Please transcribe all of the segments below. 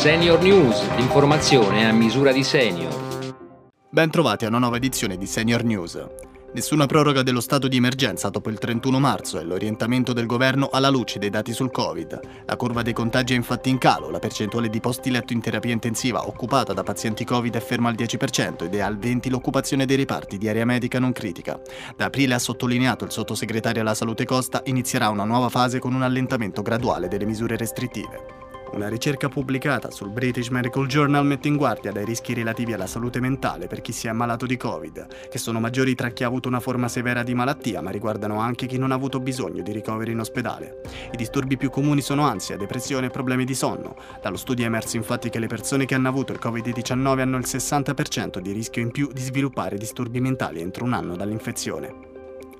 Senior News, l'informazione a misura di senior. Ben trovati a una nuova edizione di Senior News. Nessuna proroga dello stato di emergenza dopo il 31 marzo e l'orientamento del governo alla luce dei dati sul Covid. La curva dei contagi è infatti in calo, la percentuale di posti letto in terapia intensiva occupata da pazienti Covid è ferma al 10% ed è al 20% l'occupazione dei reparti di area medica non critica. Da aprile, ha sottolineato il sottosegretario alla salute Costa, inizierà una nuova fase con un allentamento graduale delle misure restrittive. Una ricerca pubblicata sul British Medical Journal mette in guardia dai rischi relativi alla salute mentale per chi si è ammalato di Covid, che sono maggiori tra chi ha avuto una forma severa di malattia, ma riguardano anche chi non ha avuto bisogno di ricoveri in ospedale. I disturbi più comuni sono ansia, depressione e problemi di sonno. Dallo studio è emerso infatti che le persone che hanno avuto il Covid-19 hanno il 60% di rischio in più di sviluppare disturbi mentali entro un anno dall'infezione.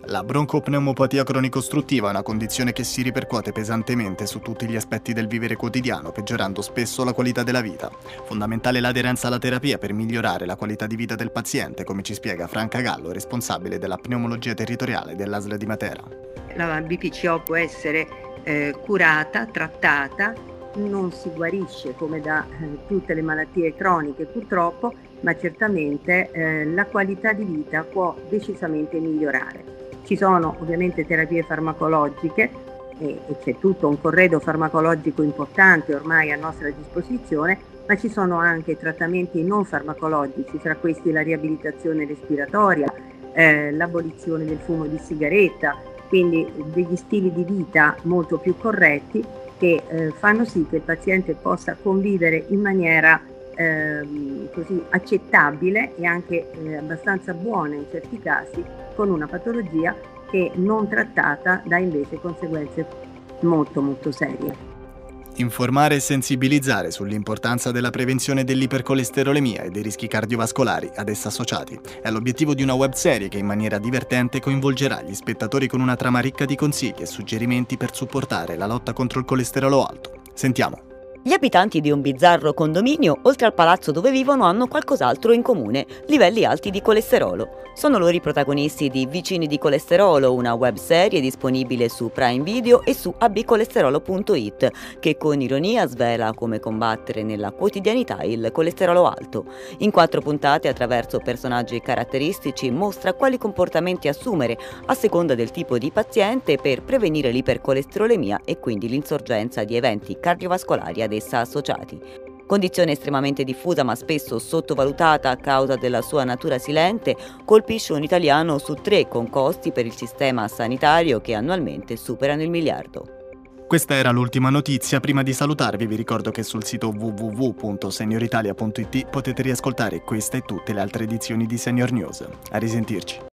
La broncopneumopatia cronicostruttiva è una condizione che si ripercuote pesantemente su tutti gli aspetti del vivere quotidiano, peggiorando spesso la qualità della vita. Fondamentale l'aderenza alla terapia per migliorare la qualità di vita del paziente, come ci spiega Franca Gallo, responsabile della pneumologia territoriale dell'ASL di Matera. La BPCO può essere eh, curata, trattata, non si guarisce come da eh, tutte le malattie croniche purtroppo, ma certamente eh, la qualità di vita può decisamente migliorare. Ci sono ovviamente terapie farmacologiche e, e c'è tutto un corredo farmacologico importante ormai a nostra disposizione, ma ci sono anche trattamenti non farmacologici, tra questi la riabilitazione respiratoria, eh, l'abolizione del fumo di sigaretta, quindi degli stili di vita molto più corretti che eh, fanno sì che il paziente possa convivere in maniera ehm, così accettabile e anche eh, abbastanza buona in certi casi con una patologia che non trattata dà invece conseguenze molto molto serie. Informare e sensibilizzare sull'importanza della prevenzione dell'ipercolesterolemia e dei rischi cardiovascolari ad essa associati è l'obiettivo di una webserie che in maniera divertente coinvolgerà gli spettatori con una trama ricca di consigli e suggerimenti per supportare la lotta contro il colesterolo alto. Sentiamo. Gli abitanti di un bizzarro condominio, oltre al palazzo dove vivono, hanno qualcos'altro in comune, livelli alti di colesterolo. Sono loro i protagonisti di Vicini di Colesterolo, una webserie disponibile su Prime Video e su abcolesterolo.it, che con ironia svela come combattere nella quotidianità il colesterolo alto. In quattro puntate, attraverso personaggi caratteristici, mostra quali comportamenti assumere a seconda del tipo di paziente per prevenire l'ipercolesterolemia e quindi l'insorgenza di eventi cardiovascolari ad essa associati. Condizione estremamente diffusa ma spesso sottovalutata a causa della sua natura silente, colpisce un italiano su tre con costi per il sistema sanitario che annualmente superano il miliardo. Questa era l'ultima notizia. Prima di salutarvi vi ricordo che sul sito www.senioritalia.it potete riascoltare questa e tutte le altre edizioni di Senior News. A risentirci.